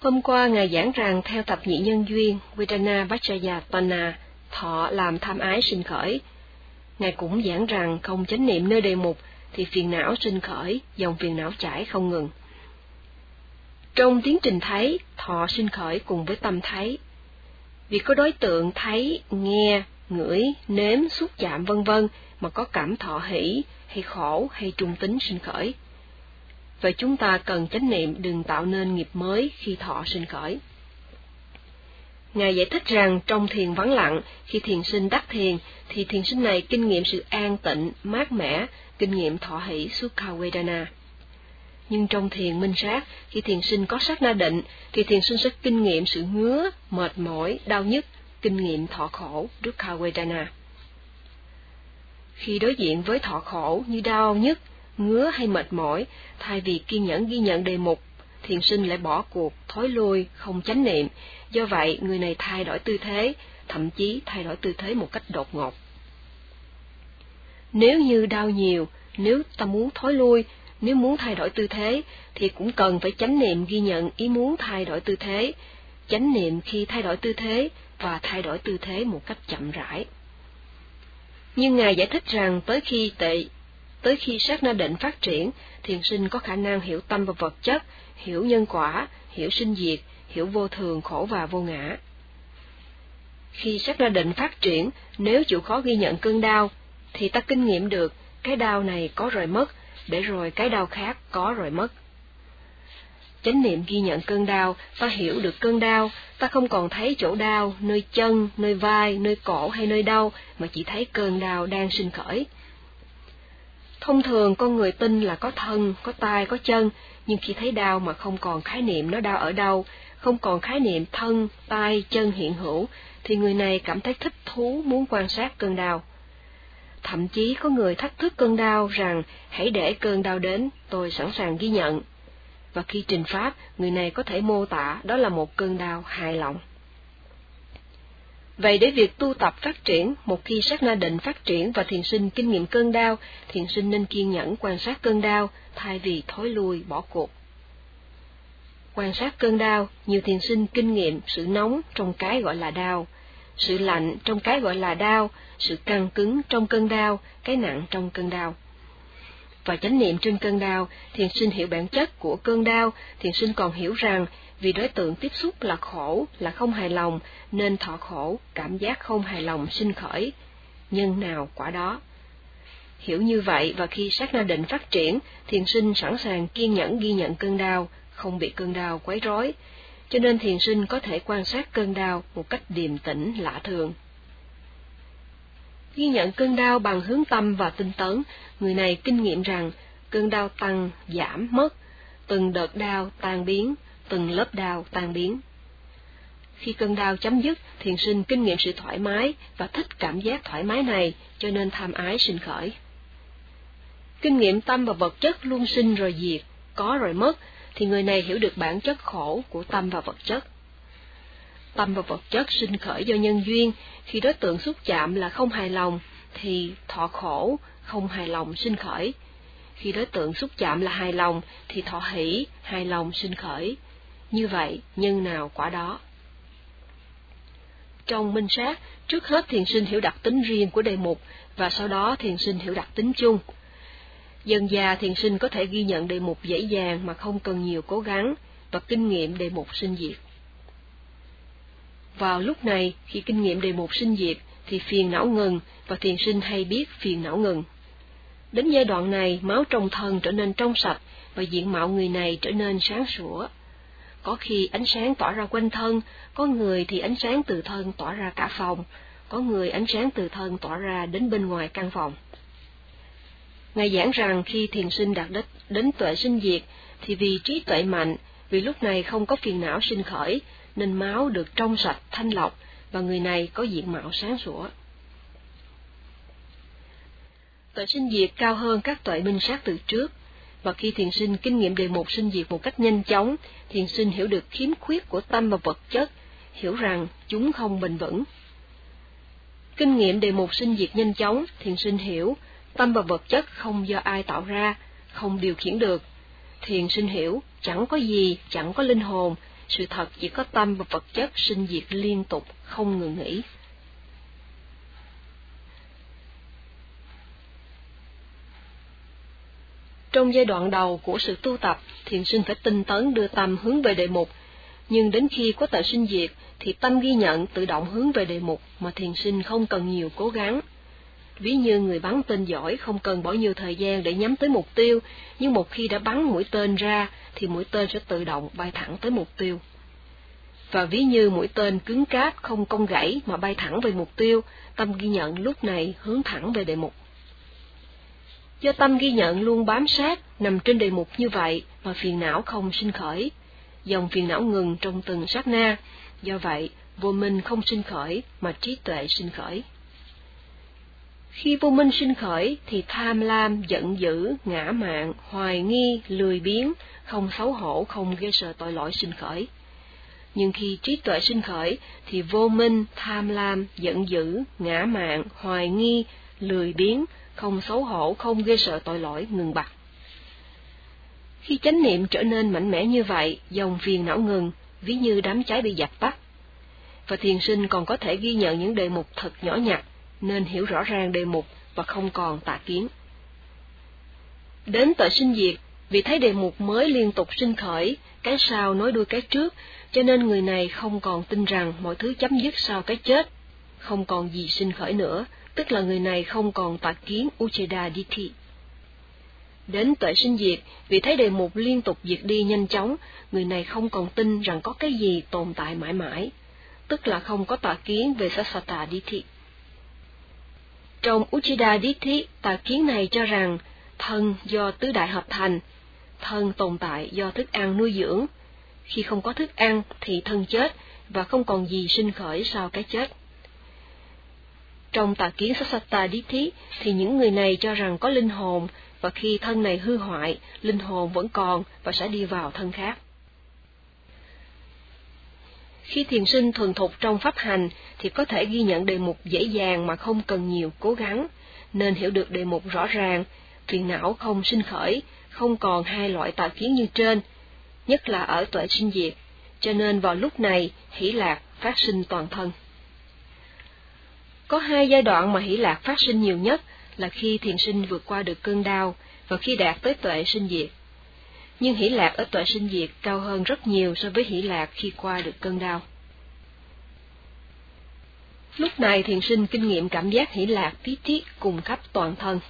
Hôm qua Ngài giảng rằng theo tập nhị nhân duyên Vedana Vajrayatana, thọ làm tham ái sinh khởi. Ngài cũng giảng rằng không chánh niệm nơi đề mục thì phiền não sinh khởi, dòng phiền não chảy không ngừng. Trong tiến trình thấy, thọ sinh khởi cùng với tâm thấy. Vì có đối tượng thấy, nghe, ngửi, nếm, xúc chạm vân vân mà có cảm thọ hỷ, hay khổ, hay trung tính sinh khởi. Vậy chúng ta cần chánh niệm đừng tạo nên nghiệp mới khi thọ sinh khởi. Ngài giải thích rằng trong thiền vắng lặng, khi thiền sinh đắc thiền, thì thiền sinh này kinh nghiệm sự an tịnh, mát mẻ, kinh nghiệm thọ hỷ Sukha Vedana. Nhưng trong thiền minh sát, khi thiền sinh có sát na định, thì thiền sinh sẽ kinh nghiệm sự ngứa, mệt mỏi, đau nhức, kinh nghiệm thọ khổ Dukkha Vedana. Khi đối diện với thọ khổ như đau nhức, ngứa hay mệt mỏi, thay vì kiên nhẫn ghi nhận đề mục, thiền sinh lại bỏ cuộc, thối lui, không chánh niệm. Do vậy, người này thay đổi tư thế, thậm chí thay đổi tư thế một cách đột ngột. Nếu như đau nhiều, nếu ta muốn thối lui, nếu muốn thay đổi tư thế, thì cũng cần phải chánh niệm ghi nhận ý muốn thay đổi tư thế, chánh niệm khi thay đổi tư thế và thay đổi tư thế một cách chậm rãi. Nhưng Ngài giải thích rằng tới khi tệ tới khi sát na định phát triển, thiền sinh có khả năng hiểu tâm và vật chất, hiểu nhân quả, hiểu sinh diệt, hiểu vô thường, khổ và vô ngã. Khi sát na định phát triển, nếu chịu khó ghi nhận cơn đau, thì ta kinh nghiệm được cái đau này có rồi mất, để rồi cái đau khác có rồi mất. Chánh niệm ghi nhận cơn đau, ta hiểu được cơn đau, ta không còn thấy chỗ đau, nơi chân, nơi vai, nơi cổ hay nơi đau, mà chỉ thấy cơn đau đang sinh khởi. Thông thường con người tin là có thân, có tai, có chân, nhưng khi thấy đau mà không còn khái niệm nó đau ở đâu, không còn khái niệm thân, tai, chân hiện hữu, thì người này cảm thấy thích thú muốn quan sát cơn đau. Thậm chí có người thách thức cơn đau rằng hãy để cơn đau đến, tôi sẵn sàng ghi nhận. Và khi trình pháp, người này có thể mô tả đó là một cơn đau hài lòng. Vậy để việc tu tập phát triển, một khi sát na định phát triển và thiền sinh kinh nghiệm cơn đau, thiền sinh nên kiên nhẫn quan sát cơn đau, thay vì thối lui bỏ cuộc. Quan sát cơn đau, nhiều thiền sinh kinh nghiệm sự nóng trong cái gọi là đau, sự lạnh trong cái gọi là đau, sự căng cứng trong cơn đau, cái nặng trong cơn đau. Và chánh niệm trên cơn đau, thiền sinh hiểu bản chất của cơn đau, thiền sinh còn hiểu rằng vì đối tượng tiếp xúc là khổ, là không hài lòng, nên thọ khổ, cảm giác không hài lòng sinh khởi. Nhân nào quả đó. Hiểu như vậy và khi sát na định phát triển, thiền sinh sẵn sàng kiên nhẫn ghi nhận cơn đau, không bị cơn đau quấy rối, cho nên thiền sinh có thể quan sát cơn đau một cách điềm tĩnh lạ thường. Ghi nhận cơn đau bằng hướng tâm và tinh tấn, người này kinh nghiệm rằng cơn đau tăng, giảm, mất, từng đợt đau tan biến, từng lớp đau tan biến. Khi cơn đau chấm dứt, thiền sinh kinh nghiệm sự thoải mái và thích cảm giác thoải mái này, cho nên tham ái sinh khởi. Kinh nghiệm tâm và vật chất luôn sinh rồi diệt, có rồi mất, thì người này hiểu được bản chất khổ của tâm và vật chất. Tâm và vật chất sinh khởi do nhân duyên, khi đối tượng xúc chạm là không hài lòng, thì thọ khổ, không hài lòng sinh khởi. Khi đối tượng xúc chạm là hài lòng, thì thọ hỷ, hài lòng sinh khởi. Như vậy, nhân nào quả đó. Trong minh sát, trước hết thiền sinh hiểu đặc tính riêng của đề mục, và sau đó thiền sinh hiểu đặc tính chung. Dần già thiền sinh có thể ghi nhận đề mục dễ dàng mà không cần nhiều cố gắng, và kinh nghiệm đề mục sinh diệt. Vào lúc này, khi kinh nghiệm đề mục sinh diệt, thì phiền não ngừng, và thiền sinh hay biết phiền não ngừng. Đến giai đoạn này, máu trong thân trở nên trong sạch, và diện mạo người này trở nên sáng sủa. Có khi ánh sáng tỏa ra quanh thân, có người thì ánh sáng từ thân tỏa ra cả phòng, có người ánh sáng từ thân tỏa ra đến bên ngoài căn phòng. Ngài giảng rằng khi thiền sinh đạt đến, đến tuệ sinh diệt, thì vì trí tuệ mạnh, vì lúc này không có phiền não sinh khởi, nên máu được trong sạch, thanh lọc, và người này có diện mạo sáng sủa. Tuệ sinh diệt cao hơn các tuệ minh sát từ trước, và khi thiền sinh kinh nghiệm đề một sinh diệt một cách nhanh chóng, thiền sinh hiểu được khiếm khuyết của tâm và vật chất, hiểu rằng chúng không bền vững. Kinh nghiệm đề một sinh diệt nhanh chóng, thiền sinh hiểu, tâm và vật chất không do ai tạo ra, không điều khiển được. Thiền sinh hiểu, chẳng có gì, chẳng có linh hồn, sự thật chỉ có tâm và vật chất sinh diệt liên tục, không ngừng nghỉ. Trong giai đoạn đầu của sự tu tập, thiền sinh phải tinh tấn đưa tâm hướng về đề mục, nhưng đến khi có tự sinh diệt, thì tâm ghi nhận tự động hướng về đề mục mà thiền sinh không cần nhiều cố gắng. Ví như người bắn tên giỏi không cần bỏ nhiều thời gian để nhắm tới mục tiêu, nhưng một khi đã bắn mũi tên ra, thì mũi tên sẽ tự động bay thẳng tới mục tiêu. Và ví như mũi tên cứng cáp không cong gãy mà bay thẳng về mục tiêu, tâm ghi nhận lúc này hướng thẳng về đề mục. Do tâm ghi nhận luôn bám sát, nằm trên đề mục như vậy mà phiền não không sinh khởi. Dòng phiền não ngừng trong từng sát na, do vậy vô minh không sinh khởi mà trí tuệ sinh khởi. Khi vô minh sinh khởi thì tham lam, giận dữ, ngã mạn, hoài nghi, lười biếng, không xấu hổ, không gây sợ tội lỗi sinh khởi. Nhưng khi trí tuệ sinh khởi thì vô minh, tham lam, giận dữ, ngã mạn, hoài nghi, lười biếng, không xấu hổ, không ghê sợ tội lỗi ngừng bặt. Khi chánh niệm trở nên mạnh mẽ như vậy, dòng phiền não ngừng, ví như đám cháy bị dập tắt. Và thiền sinh còn có thể ghi nhận những đề mục thật nhỏ nhặt, nên hiểu rõ ràng đề mục và không còn tà kiến. Đến tội sinh diệt, vì thấy đề mục mới liên tục sinh khởi, cái sau nói đuôi cái trước, cho nên người này không còn tin rằng mọi thứ chấm dứt sau cái chết, không còn gì sinh khởi nữa, tức là người này không còn tọa kiến Ucheda Dithi. Đến tuệ sinh diệt, vì thấy đề mục liên tục diệt đi nhanh chóng, người này không còn tin rằng có cái gì tồn tại mãi mãi, tức là không có tọa kiến về Sasata Dithi. Trong Uchida Dithi, tà kiến này cho rằng thân do tứ đại hợp thành, thân tồn tại do thức ăn nuôi dưỡng. Khi không có thức ăn thì thân chết và không còn gì sinh khởi sau cái chết. Trong tà kiến sasatta đi thí thì những người này cho rằng có linh hồn và khi thân này hư hoại, linh hồn vẫn còn và sẽ đi vào thân khác. Khi thiền sinh thuần thục trong pháp hành thì có thể ghi nhận đề mục dễ dàng mà không cần nhiều cố gắng, nên hiểu được đề mục rõ ràng, phiền não không sinh khởi, không còn hai loại tà kiến như trên, nhất là ở tuệ sinh diệt, cho nên vào lúc này hỷ lạc phát sinh toàn thân. Có hai giai đoạn mà hỷ lạc phát sinh nhiều nhất là khi thiền sinh vượt qua được cơn đau và khi đạt tới tuệ sinh diệt. Nhưng hỷ lạc ở tuệ sinh diệt cao hơn rất nhiều so với hỷ lạc khi qua được cơn đau. Lúc này thiền sinh kinh nghiệm cảm giác hỷ lạc tí tiết cùng khắp toàn thân.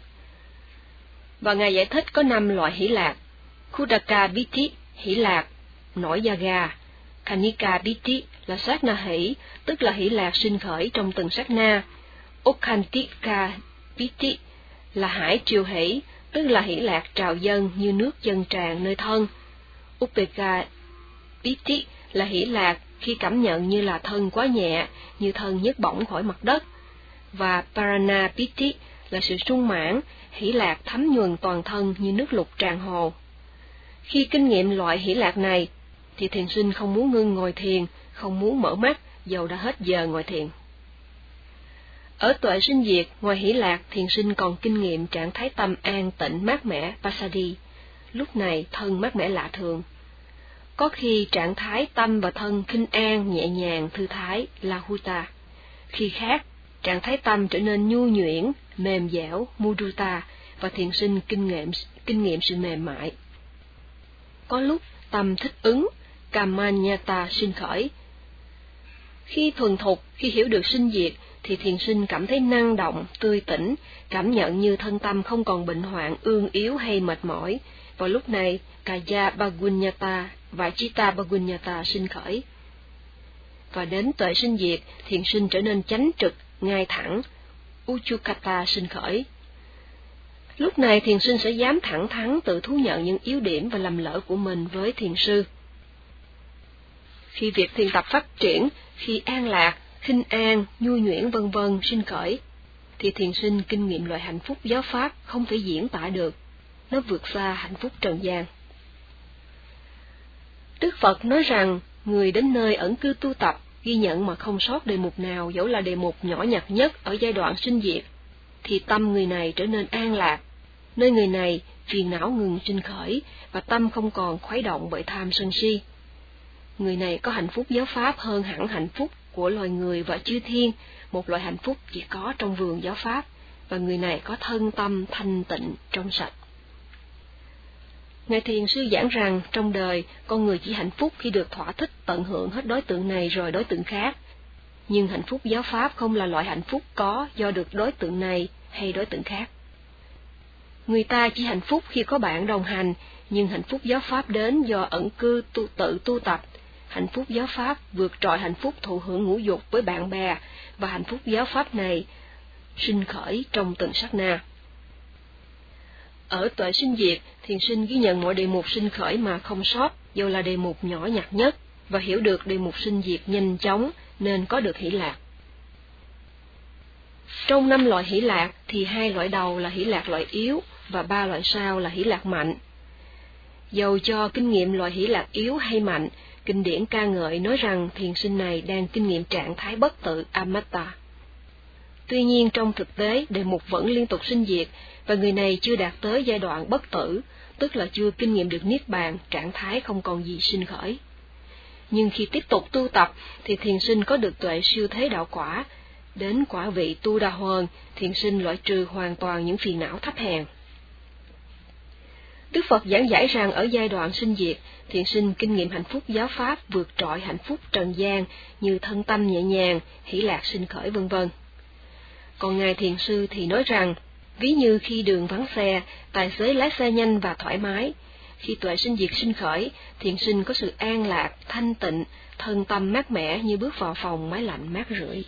Và Ngài giải thích có năm loại hỷ lạc. Kudaka Biti, hỷ lạc, nổi da gà. Kanika Biti là sát na hỷ, tức là hỷ lạc sinh khởi trong từng sát na. Okhantika piti là hải triều hỷ, tức là hỷ lạc trào dân như nước dân tràn nơi thân. Upeka piti là hỷ lạc khi cảm nhận như là thân quá nhẹ, như thân nhấc bổng khỏi mặt đất. Và Parana Piti là sự sung mãn, hỷ lạc thấm nhuần toàn thân như nước lục tràn hồ. Khi kinh nghiệm loại hỷ lạc này, thì thiền sinh không muốn ngưng ngồi thiền, không muốn mở mắt, dầu đã hết giờ ngồi thiền. Ở tuệ sinh diệt, ngoài hỷ lạc, thiền sinh còn kinh nghiệm trạng thái tâm an tịnh mát mẻ Pasadi. Lúc này thân mát mẻ lạ thường. Có khi trạng thái tâm và thân kinh an, nhẹ nhàng, thư thái, Lahuta. Khi khác, trạng thái tâm trở nên nhu nhuyễn, mềm dẻo, muduta và thiền sinh kinh nghiệm, kinh nghiệm sự mềm mại. Có lúc tâm thích ứng, Kamanyata sinh khởi. Khi thuần thục, khi hiểu được sinh diệt, thì thiền sinh cảm thấy năng động, tươi tỉnh, cảm nhận như thân tâm không còn bệnh hoạn, ương yếu hay mệt mỏi. Vào lúc này, Kaya Bagunyata và Chitta Bagunyata sinh khởi. Và đến tuệ sinh diệt, thiền sinh trở nên chánh trực, ngay thẳng, Uchukata sinh khởi. Lúc này thiền sinh sẽ dám thẳng thắn tự thú nhận những yếu điểm và lầm lỡ của mình với thiền sư. Khi việc thiền tập phát triển, khi an lạc, khinh an, nhu nhuyễn vân vân sinh khởi, thì thiền sinh kinh nghiệm loại hạnh phúc giáo pháp không thể diễn tả được, nó vượt xa hạnh phúc trần gian. Đức Phật nói rằng, người đến nơi ẩn cư tu tập, ghi nhận mà không sót đề mục nào dẫu là đề mục nhỏ nhặt nhất ở giai đoạn sinh diệt, thì tâm người này trở nên an lạc, nơi người này phiền não ngừng sinh khởi và tâm không còn khuấy động bởi tham sân si. Người này có hạnh phúc giáo pháp hơn hẳn hạnh phúc của loài người và chư thiên, một loại hạnh phúc chỉ có trong vườn giáo pháp, và người này có thân tâm thanh tịnh trong sạch. Ngài Thiền Sư giảng rằng trong đời, con người chỉ hạnh phúc khi được thỏa thích tận hưởng hết đối tượng này rồi đối tượng khác. Nhưng hạnh phúc giáo Pháp không là loại hạnh phúc có do được đối tượng này hay đối tượng khác. Người ta chỉ hạnh phúc khi có bạn đồng hành, nhưng hạnh phúc giáo Pháp đến do ẩn cư tu tự tu tập. Hạnh phúc giáo Pháp vượt trội hạnh phúc thụ hưởng ngũ dục với bạn bè, và hạnh phúc giáo Pháp này sinh khởi trong từng sát na. Ở tuệ sinh diệt, thiền sinh ghi nhận mọi đề mục sinh khởi mà không sót, dù là đề mục nhỏ nhặt nhất, và hiểu được đề mục sinh diệt nhanh chóng nên có được hỷ lạc. Trong năm loại hỷ lạc thì hai loại đầu là hỷ lạc loại yếu và ba loại sau là hỷ lạc mạnh. Dầu cho kinh nghiệm loại hỷ lạc yếu hay mạnh, kinh điển ca ngợi nói rằng thiền sinh này đang kinh nghiệm trạng thái bất tự Amatta. Tuy nhiên trong thực tế, đề mục vẫn liên tục sinh diệt, và người này chưa đạt tới giai đoạn bất tử, tức là chưa kinh nghiệm được niết bàn, trạng thái không còn gì sinh khởi. Nhưng khi tiếp tục tu tập, thì thiền sinh có được tuệ siêu thế đạo quả, đến quả vị tu đa huân, thiền sinh loại trừ hoàn toàn những phiền não thấp hèn. Đức Phật giảng giải rằng ở giai đoạn sinh diệt, thiền sinh kinh nghiệm hạnh phúc giáo pháp vượt trội hạnh phúc trần gian như thân tâm nhẹ nhàng, hỷ lạc sinh khởi vân vân. Còn Ngài Thiền Sư thì nói rằng, ví như khi đường vắng xe, tài xế lái xe nhanh và thoải mái. Khi tuệ sinh diệt sinh khởi, thiền sinh có sự an lạc, thanh tịnh, thân tâm mát mẻ như bước vào phòng máy lạnh mát rượi.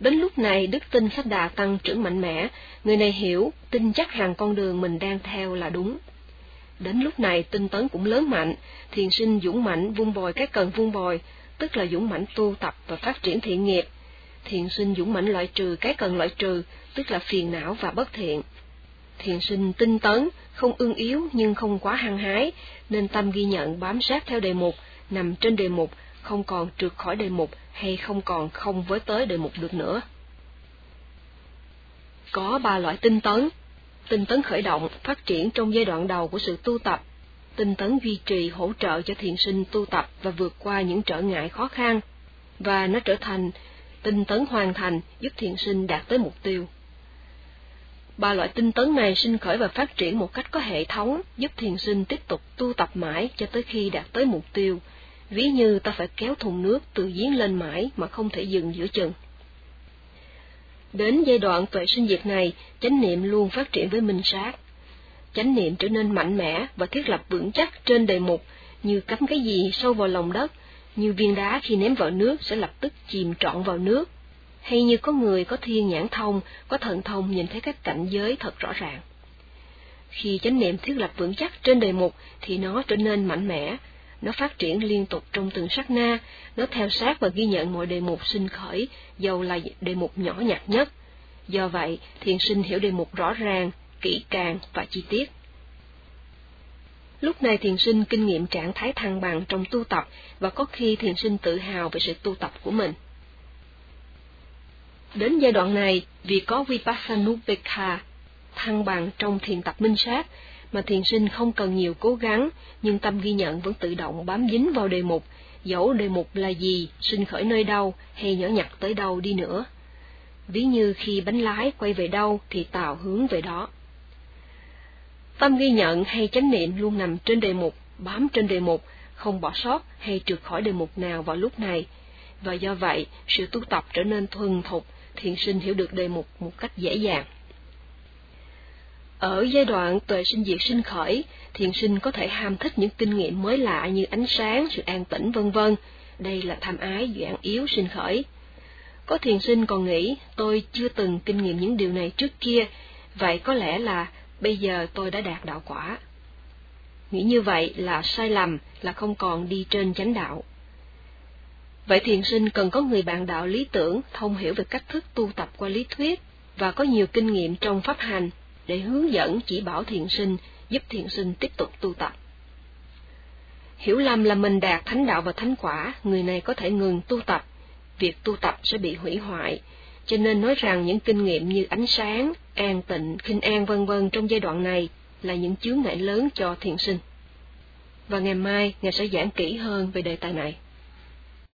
Đến lúc này, đức tin sách đà tăng trưởng mạnh mẽ, người này hiểu, tin chắc rằng con đường mình đang theo là đúng. Đến lúc này, tinh tấn cũng lớn mạnh, thiền sinh dũng mạnh vun bồi các cần vun bồi, tức là dũng mạnh tu tập và phát triển thiện nghiệp, thiền sinh dũng mạnh loại trừ cái cần loại trừ, tức là phiền não và bất thiện. Thiền sinh tinh tấn, không ương yếu nhưng không quá hăng hái, nên tâm ghi nhận bám sát theo đề mục, nằm trên đề mục, không còn trượt khỏi đề mục hay không còn không với tới đề mục được nữa. Có ba loại tinh tấn. Tinh tấn khởi động, phát triển trong giai đoạn đầu của sự tu tập. Tinh tấn duy trì hỗ trợ cho thiền sinh tu tập và vượt qua những trở ngại khó khăn. Và nó trở thành tinh tấn hoàn thành giúp thiền sinh đạt tới mục tiêu. Ba loại tinh tấn này sinh khởi và phát triển một cách có hệ thống, giúp thiền sinh tiếp tục tu tập mãi cho tới khi đạt tới mục tiêu, ví như ta phải kéo thùng nước từ giếng lên mãi mà không thể dừng giữa chừng. Đến giai đoạn tuệ sinh diệt này, chánh niệm luôn phát triển với minh sát. Chánh niệm trở nên mạnh mẽ và thiết lập vững chắc trên đề mục, như cắm cái gì sâu vào lòng đất, như viên đá khi ném vào nước sẽ lập tức chìm trọn vào nước, hay như có người có thiên nhãn thông, có thần thông nhìn thấy các cảnh giới thật rõ ràng. Khi chánh niệm thiết lập vững chắc trên đề mục thì nó trở nên mạnh mẽ, nó phát triển liên tục trong từng sát na, nó theo sát và ghi nhận mọi đề mục sinh khởi, dầu là đề mục nhỏ nhặt nhất. Do vậy, thiền sinh hiểu đề mục rõ ràng, kỹ càng và chi tiết. Lúc này thiền sinh kinh nghiệm trạng thái thăng bằng trong tu tập và có khi thiền sinh tự hào về sự tu tập của mình. Đến giai đoạn này, vì có Vipassanupekha, thăng bằng trong thiền tập minh sát, mà thiền sinh không cần nhiều cố gắng, nhưng tâm ghi nhận vẫn tự động bám dính vào đề mục, dẫu đề mục là gì, sinh khởi nơi đâu, hay nhỏ nhặt tới đâu đi nữa. Ví như khi bánh lái quay về đâu thì tàu hướng về đó. Tâm ghi nhận hay chánh niệm luôn nằm trên đề mục, bám trên đề mục, không bỏ sót hay trượt khỏi đề mục nào vào lúc này. Và do vậy, sự tu tập trở nên thuần thục, thiền sinh hiểu được đề mục một cách dễ dàng. Ở giai đoạn tuệ sinh diệt sinh khởi, thiền sinh có thể ham thích những kinh nghiệm mới lạ như ánh sáng, sự an tĩnh vân vân. Đây là tham ái dạng yếu sinh khởi. Có thiền sinh còn nghĩ, tôi chưa từng kinh nghiệm những điều này trước kia, vậy có lẽ là bây giờ tôi đã đạt đạo quả. Nghĩ như vậy là sai lầm, là không còn đi trên chánh đạo. Vậy thiền sinh cần có người bạn đạo lý tưởng, thông hiểu về cách thức tu tập qua lý thuyết, và có nhiều kinh nghiệm trong pháp hành, để hướng dẫn chỉ bảo thiền sinh, giúp thiền sinh tiếp tục tu tập. Hiểu lầm là mình đạt thánh đạo và thánh quả, người này có thể ngừng tu tập, việc tu tập sẽ bị hủy hoại, cho nên nói rằng những kinh nghiệm như ánh sáng, an tịnh, khinh an vân vân trong giai đoạn này là những chướng ngại lớn cho thiền sinh. và ngày mai Ngài sẽ giảng kỹ hơn về đề tài này.